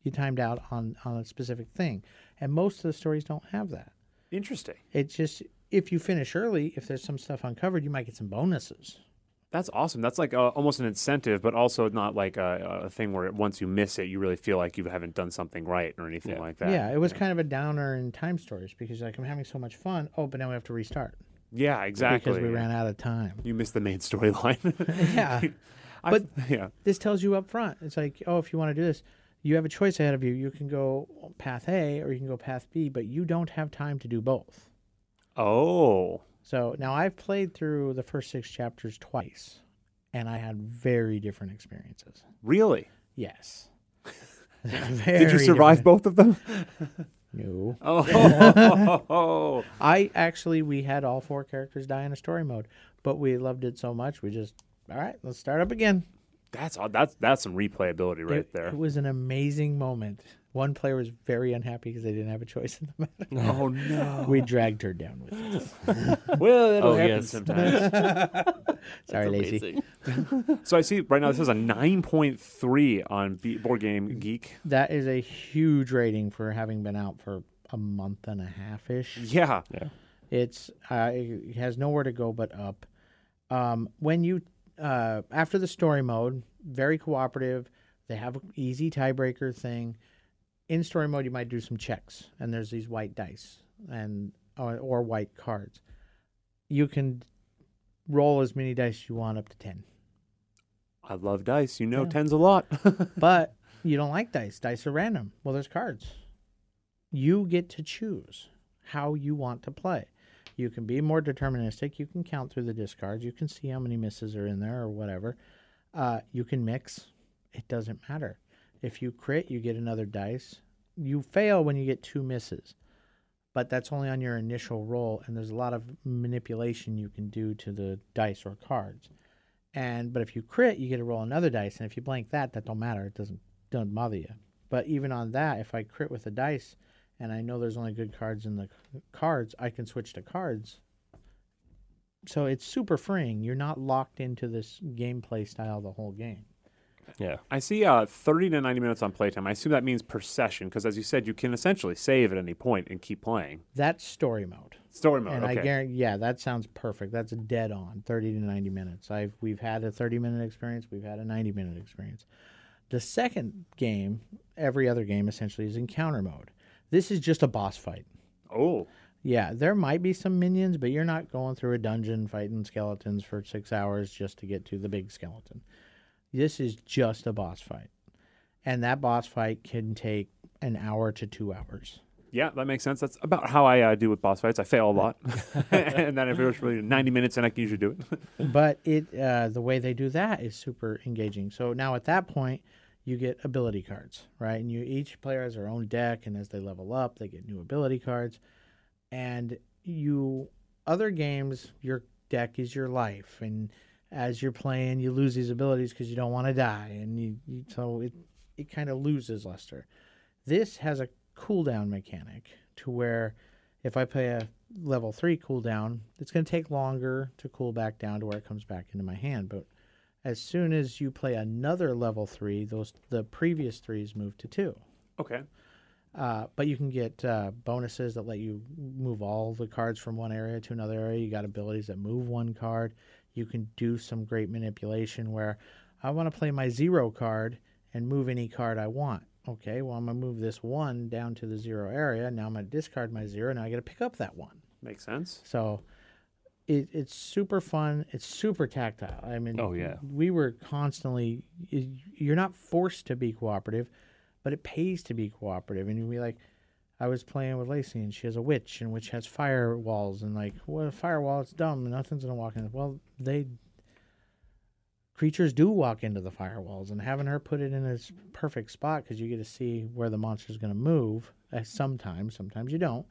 you timed out on on a specific thing, and most of the stories don't have that. Interesting. It's just if you finish early, if there's some stuff uncovered, you might get some bonuses. That's awesome. That's like uh, almost an incentive, but also not like a, a thing where once you miss it, you really feel like you haven't done something right or anything Yeah. like that. Yeah, it was kind of a downer in T.I.M.E Stories because like I'm having so much fun. Oh, but now we have to restart Yeah, exactly. because we ran out of time. You missed the main [laughs] storyline. [laughs] yeah. [laughs] But- yeah, This tells you up front. It's like, oh, if you want to do this, you have a choice ahead of you. You can go path A or you can go path B, but you don't have time to do both. oh, So now I've played through the first six chapters twice, and I had very different experiences. really? Yes. [laughs] Did you survive both of them? No. [laughs] Oh, I actually we had all four characters die in a story mode, but we loved it so much we just all right, let's start up again. that's that's that's some replayability right it, there. It was an amazing moment. One player was very unhappy because they didn't have a choice in the matter. [laughs] oh no. [laughs] we dragged her down with us. [laughs] well, it'll Oh, happen yes. sometimes. Sorry, Lacey. So I see right now this is a 9.3 on Board Game Geek. That is a huge rating for having been out for a month and a half ish. Yeah. Yeah. It's uh, it has nowhere to go but up. Um, when you uh, after the story mode, very cooperative. They have an easy tiebreaker thing. In story mode, you might do some checks, and there's these white dice and or, or white cards. You can roll as many dice you want, up to ten. I love dice. You know, Yeah. tens a lot. [laughs] But you don't like dice. Dice are random. Well, there's cards. You get to choose how you want to play. You can be more deterministic. You can count through the discards. You can see how many misses are in there or whatever. Uh, you can mix. It doesn't matter. If you crit, you get another dice. You fail when you get two misses, but that's only on your initial roll. And there's a lot of manipulation you can do to the dice or cards. And but if you crit, you get to roll another dice, and if you blank that, that don't matter. It doesn't doesn't bother you. But even on that, if I crit with a dice, and I know there's only good cards in the cards, I can switch to cards. So it's super freeing. You're not locked into this gameplay style the whole game. Yeah. I see uh, 30 to 90 minutes on playtime. I assume that means per session because, as you said, you can essentially save at any point and keep playing. That's story mode. Story mode. and I okay. guarantee, yeah, that sounds perfect. That's dead on, thirty to ninety minutes. I've we've had a thirty minute experience, we've had a ninety minute experience. The second game, every other game essentially, is encounter mode. This is just a boss fight. oh, Yeah, there might be some minions, but you're not going through a dungeon fighting skeletons for six hours just to get to the big skeleton. This is just a boss fight, and that boss fight can take an hour to two hours. yeah, that makes sense. That's about how I uh, do with boss fights. I fail a lot, [laughs] and then if it was really 90 minutes, and I can usually do it. [laughs] but it uh, the way they do that is super engaging. So now at that point, you get ability cards, right? And you each player has their own deck, and as they level up, they get new ability cards. And you other games, your deck is your life, and as you're playing, you lose these abilities because you don't want to die, and you, you so it it kind of loses luster. This has a cooldown mechanic to where if I play a level three cooldown, it's going to take longer to cool back down to where it comes back into my hand. But as soon as you play another level three, those the previous threes move to two. Okay. Uh, but you can get uh, bonuses that let you move all the cards from one area to another area. You got abilities that move one card. You can do some great manipulation where I want to play my zero card and move any card I want. Okay, well, I'm going to move this one down to the zero area. Now I'm going to discard my zero. Now I got to pick up that one. Makes sense. So it, it's super fun. It's super tactile. I mean, Oh, yeah. we were constantly. You're not forced to be cooperative, but it pays to be cooperative. And you'd be like, I was playing with Lacey, and she has a witch, and witch has firewalls, and like, what a firewall? It's dumb. Nothing's gonna walk in. Well, they creatures do walk into the firewalls, and having her put it in its perfect spot because you get to see where the monster's gonna move. Uh, sometimes, sometimes you don't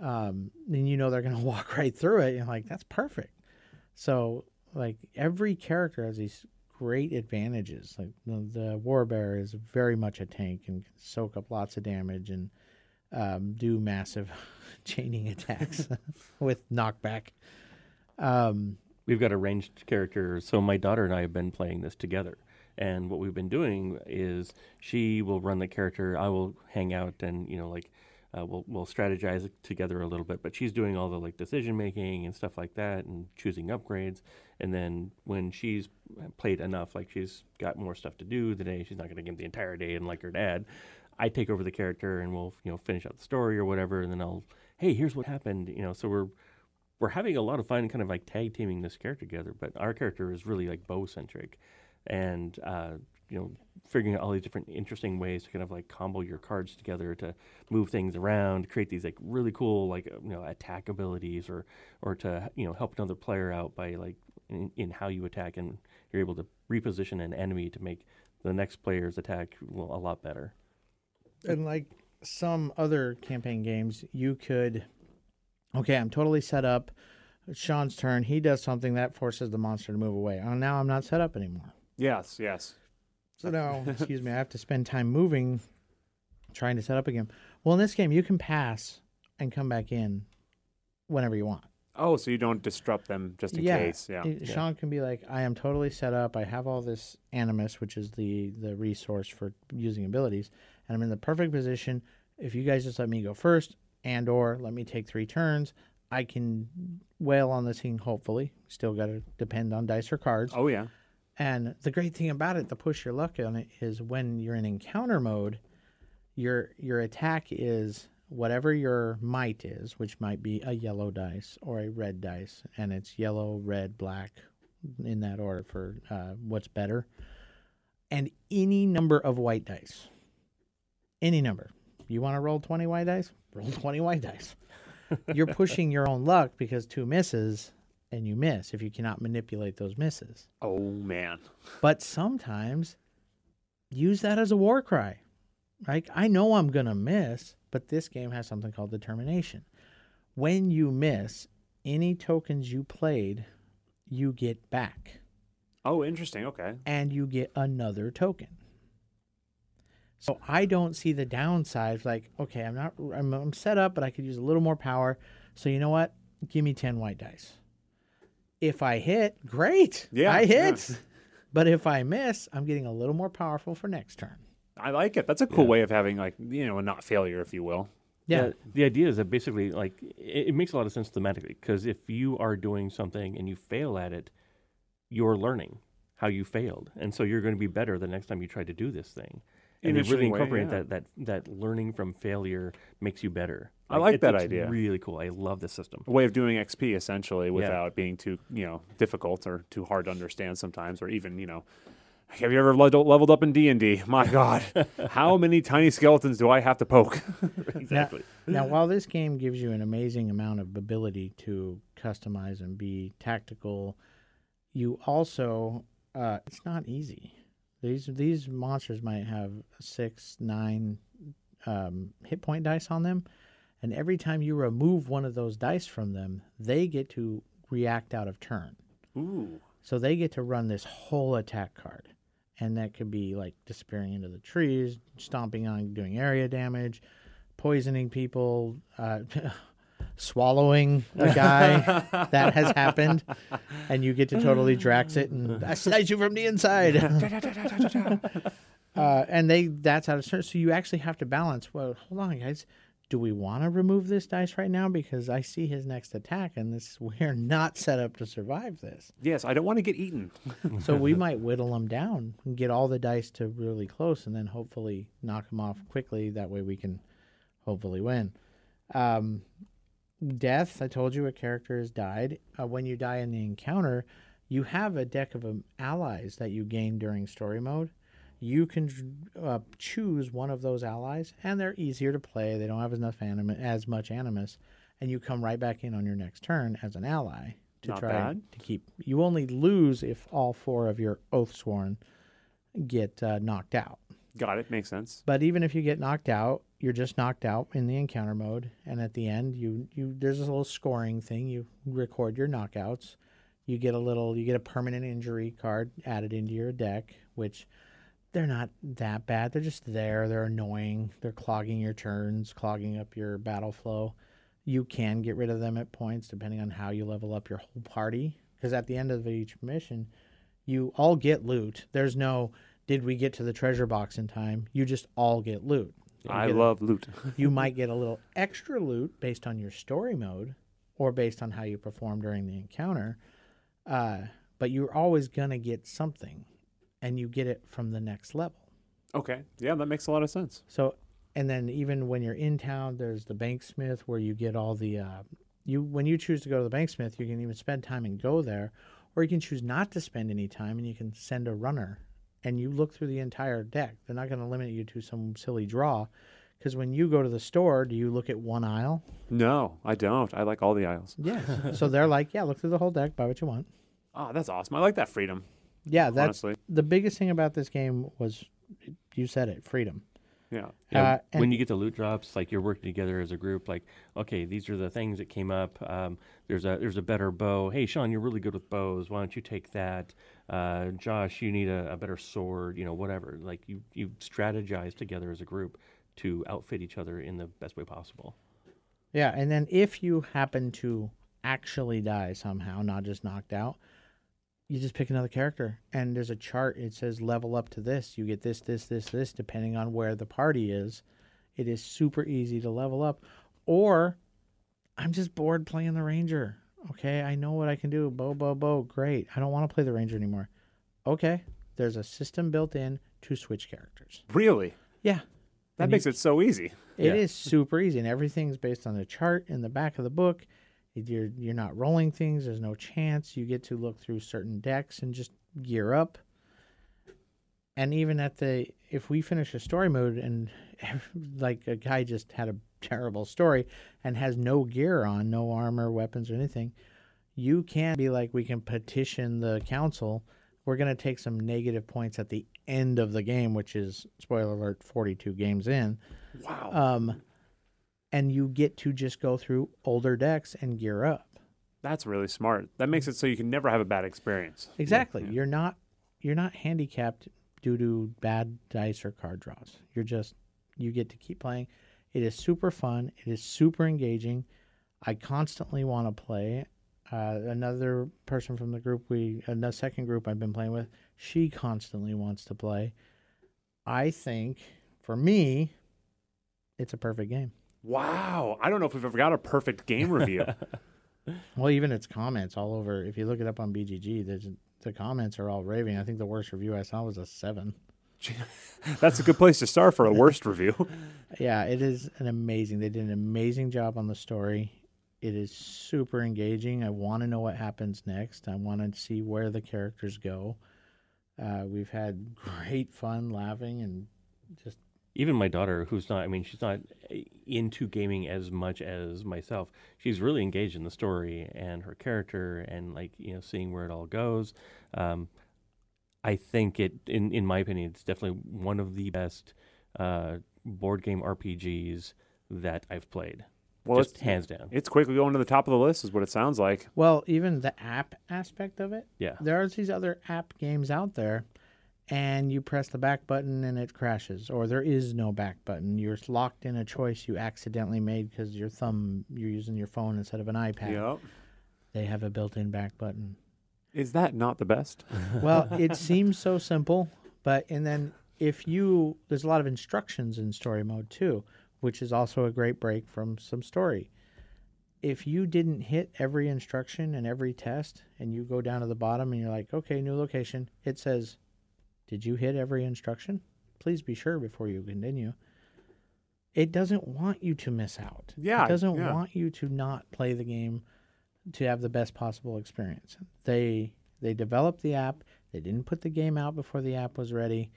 um, then you know they're going [laughs] to walk right through it. You're like, that's perfect. So, like, every character has these great advantages. Like, the, the War Bear is very much a tank and can soak up lots of damage and um, do massive [laughs] chaining attacks [laughs] with knockback. Um, We've got a ranged character, so my daughter and I have been playing this together. And what we've been doing is she will run the character, I will hang out and, you know, like uh, we'll we'll strategize together a little bit. But she's doing all the like decision making and stuff like that, and choosing upgrades. And then when she's played enough, like she's got more stuff to do today, she's not going to give the entire day and like her dad. I take over the character and we'll you know finish out the story or whatever, and then I'll hey here's what happened you know so we're we're having a lot of fun kind of like tag teaming this character together, but our character is really like bow centric, and uh, you know figuring out all these different interesting ways to kind of like combo your cards together to move things around, create these like really cool like uh, you know attack abilities or or to you know help another player out by like in, in how you attack and you're able to reposition an enemy to make the next player's attack a lot better. And like some other campaign games, you could okay, I'm totally set up. It's Sean's turn. He does something that forces the monster to move away. Oh, now I'm not set up anymore. Yes, yes. So now, [laughs] excuse me, I have to spend time moving, trying to set up again. Well, in this game, you can pass and come back in whenever you want. Oh, so you don't disrupt them just in yeah. case. Yeah. It- Sean can be like, I am totally set up. I have all this animus, which is the the resource for using abilities, and I'm in the perfect position. If you guys just let me go first, and or let me take three turns, I can wail on this thing. Hopefully, still got to depend on dice or cards. Oh yeah. And the great thing about it, to push your luck on it, is when you're in encounter mode, your your attack is whatever your might is, which might be a yellow dice or a red dice, and it's yellow, red, black, in that order for uh, what's better, and any number of white dice, any number. You want to roll twenty white dice? Roll twenty white dice. [laughs] You're pushing your own luck because two misses and you miss if you cannot manipulate those misses. Oh man. But sometimes use that as a war cry. Like I know I'm gonna miss, but this game has something called determination. When you miss, any tokens you played, you get back. Oh, interesting. Okay. And you get another token. So I don't see the downside. Like, okay, I'm not, I'm, I'm set up, but I could use a little more power. So you know what? Give me ten white dice. If I hit, great. Yeah, I yeah. hit. But if I miss, I'm getting a little more powerful for next turn. I like it. That's a cool way of having like you know a not failure, if you will. Yeah. the idea is that basically, like, it, it makes a lot of sense thematically because if you are doing something and you fail at it, you're learning how you failed, and so you're going to be better the next time you try to do this thing. In And a you really interesting way, incorporate yeah. that that that learning from failure makes you better. I like it's- that it's idea. Really cool. I love this system. A way of doing XP essentially without being too you know difficult or too hard to understand sometimes, or even you know. Have you ever leveled leveled up in D and D? My [laughs] God, how many tiny skeletons do I have to poke? [laughs] Exactly. Now, while this game gives you an amazing amount of ability to customize and be tactical, you also uh, it's not easy. These these monsters might have six, nine um, hit point dice on them, and every time you remove one of those dice from them, they get to react out of turn. Ooh, So they get to run this whole attack card. And that could be like disappearing into the trees, stomping on, doing area damage, poisoning people, uh, [laughs] swallowing a guy. [laughs] that has happened. And you get to totally Drax it and [laughs] I slice you from the inside. [laughs] uh, and they that's out of turn. So you actually have to balance. Well, hold on, guys. Do we want to remove this dice right now? Because I see his next attack, and this we're not set up to survive this. yes, I don't want to get eaten. So we might whittle them down and get all the dice to really close, and then hopefully knock them off quickly. That way we can hopefully win. Um, death. I told you a character has died. Uh, when you die in the encounter, you have a deck of um, allies that you gain during story mode. You can uh, choose one of those allies, and they're easier to play. They don't have enough anim- as much animus, and you come right back in on your next turn as an ally to Not try bad. to keep. You only lose if all four of your oath sworn get uh, knocked out. Got it. Makes sense. But even if you get knocked out, you're just knocked out in the encounter mode, and at the end, you you there's a little scoring thing. You record your knockouts. You get a little, you get a permanent injury card added into your deck, which they're not that bad. They're just there. They're annoying. They're clogging your turns, clogging up your battle flow. You can get rid of them at points depending on how you level up your whole party. Because at the end of each mission, you all get loot. There's no did we get to the treasure box in time? You just all get loot. I get a- love loot. [laughs] you might [laughs] get a little extra loot based on your story mode or based on how you perform during the encounter. Uh, but you're always going to get something and you get it from the next level. okay. Yeah, that makes a lot of sense. So, and then even when you're in town, there's the banksmith where you get all the, uh, you, when you choose to go to the banksmith, you can even spend time and go there, or you can choose not to spend any time and you can send a runner and you look through the entire deck. They're not going to limit you to some silly draw. Because when you go to the store, do you look at one aisle? No, I don't. I like all the aisles. Yes. [laughs] so they're like, yeah, look through the whole deck, buy what you want. Oh, that's awesome. I like that freedom. Yeah, that's honestly. the biggest thing about this game was, you said it, freedom. Yeah. Yeah, Uh, when you get the loot drops, like you're working together as a group. Like, okay, these are the things that came up. Um, there's a there's a better bow. Hey, Sean, you're really good with bows. Why don't you take that? Uh, Josh, you need a, a better sword. You know, whatever. Like you you strategize together as a group to outfit each other in the best way possible. Yeah, and then if you happen to actually die somehow, not just knocked out, you just pick another character and there's a chart. It says level up to this. You get this, this, this, this, depending on where the party is. It is super easy to level up. Or I'm just bored playing the ranger. Okay, I know what I can do. Bow, bow, bow. Great. I don't want to play the ranger anymore. Okay, there's a system built in to switch characters. Really? Yeah, That And makes it so easy. it is Yeah. super easy, and everything's based on a chart in the back of the book. You're you're not rolling things. There's no chance. You get to look through certain decks and just gear up. And even at the if we finish a story mode and [laughs] like a guy just had a terrible story and has no gear on, no armor, weapons, or anything, you can be like, we can petition the council. We're going to take some negative points at the end of the game, which is spoiler alert, 42 games in. Wow. Um, and you get to just go through older decks and gear up. That's really smart. That makes it so you can never have a bad experience. Exactly. Yeah. You're not you're not handicapped due to bad dice or card draws. You're just you get to keep playing. It is super fun. It is super engaging. I constantly want to play. Uh, another person from the group we the second group I've been playing with, she constantly wants to play. I think for me, it's a perfect game. Wow. I don't know if we've ever got a perfect game review. [laughs] Well, even its comments all over. If you look it up on BGG, there's the comments are all raving. I think the worst review I saw was a seven. [laughs] That's a good place to start for a worst review. [laughs] Yeah, it is an amazing. They did an amazing job on the story. It is super engaging. I want to know what happens next. I want to see where the characters go. Uh, we've had great fun, laughing, and just Even my daughter, who's not, I mean, she's not uh, into gaming as much as myself. She's really engaged in the story and her character and like, you know, seeing where it all goes. Um, I think it, in, in my opinion, it's definitely one of the best uh, board game RPGs that I've played. Well, Just it's, hands down. it's quickly going to the top of the list, is what it sounds like. well, even the app aspect of it. Yeah. There are these other app games out there, and you press the back button and it crashes, or there is no back button. You're locked in a choice you accidentally made because your thumb you're using your phone instead of an iPad. Yep. They have a built-in back button. Is that not the best? [laughs] Well, it seems so simple, but and then if you there's a lot of instructions in story mode too, which is also a great break from some story. If you didn't hit every instruction and every test and you go down to the bottom and you're like, "Okay, new location." It says, "Did you hit every instruction? Please be sure before you continue." It doesn't want you to miss out. Yeah, It doesn't yeah. want you to not play the game to have the best possible experience. They they developed the app. They didn't put the game out before the app was ready,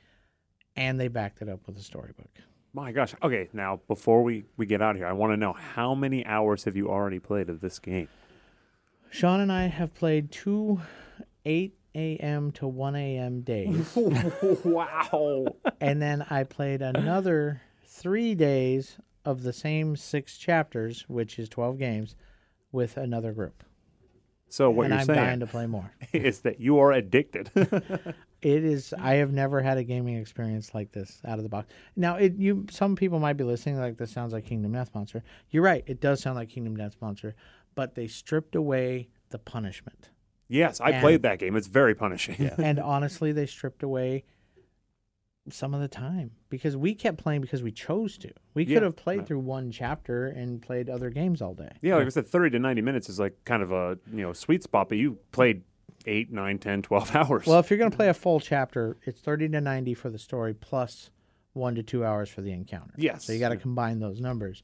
and they backed it up with a storybook. My gosh. Okay, now before we, we get out of here, I want to know how many hours have you already played of this game? Sean and I have played two 8 a.m. to 1 a.m. days, [laughs] wow. and then I played another three days of the same six chapters, which is 12 games, with another group. So what and you're I'm dying to play more. [laughs] is that you are addicted. [laughs] It is. I have never had a gaming experience like this out of the box. Now, it you some people might be listening like this sounds like Kingdom Death Monster. You're right. It does sound like Kingdom Death Monster, but they stripped away the punishment, yes, I And- played that game. It's very punishing. [laughs] and honestly, they stripped away some of the time because we kept playing because we chose to. We Yeah. could have played through one chapter and played other games all day. Yeah, like I said, 30 to 90 minutes is like kind of a you know sweet spot, but you played 8, 9, 10, 12 [laughs] hours. Well, if you're going to play a full chapter, it's 30 to 90 for the story plus 1 to 2 hours for the encounter. Yes. So you got to combine those numbers.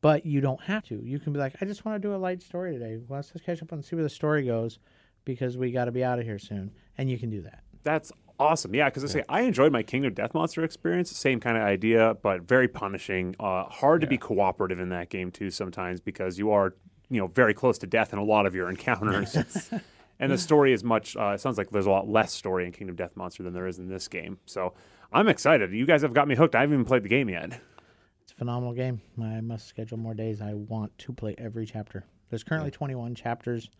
But you don't have to. You can be like, I just want to do a light story today. Well, let's just catch up and see where the story goes because we got to be out of here soon. And you can do that. That's awesome. Yeah, because I say I enjoyed my Kingdom Death Monster experience. Same kind of idea, but very punishing. Uh, hard to be cooperative in that game too sometimes because you are you know very close to death in a lot of your encounters. [laughs] [laughs] and the story is much. Uh, it sounds like there's a lot less story in Kingdom Death Monster than there is in this game. So I'm excited. You guys have got me hooked. I haven't even played the game yet. It's a phenomenal game. I must schedule more days. I want to play every chapter. There's currently 21 chapters,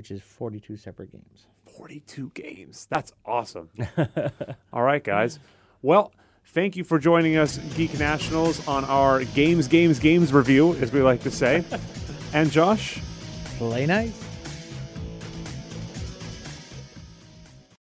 which is 42 separate games. 42 games. That's awesome. [laughs] All right, guys. Well, thank you for joining us, Geek Nationals, on our games, games, games review, as we like to say. [laughs] And Josh, Play nice.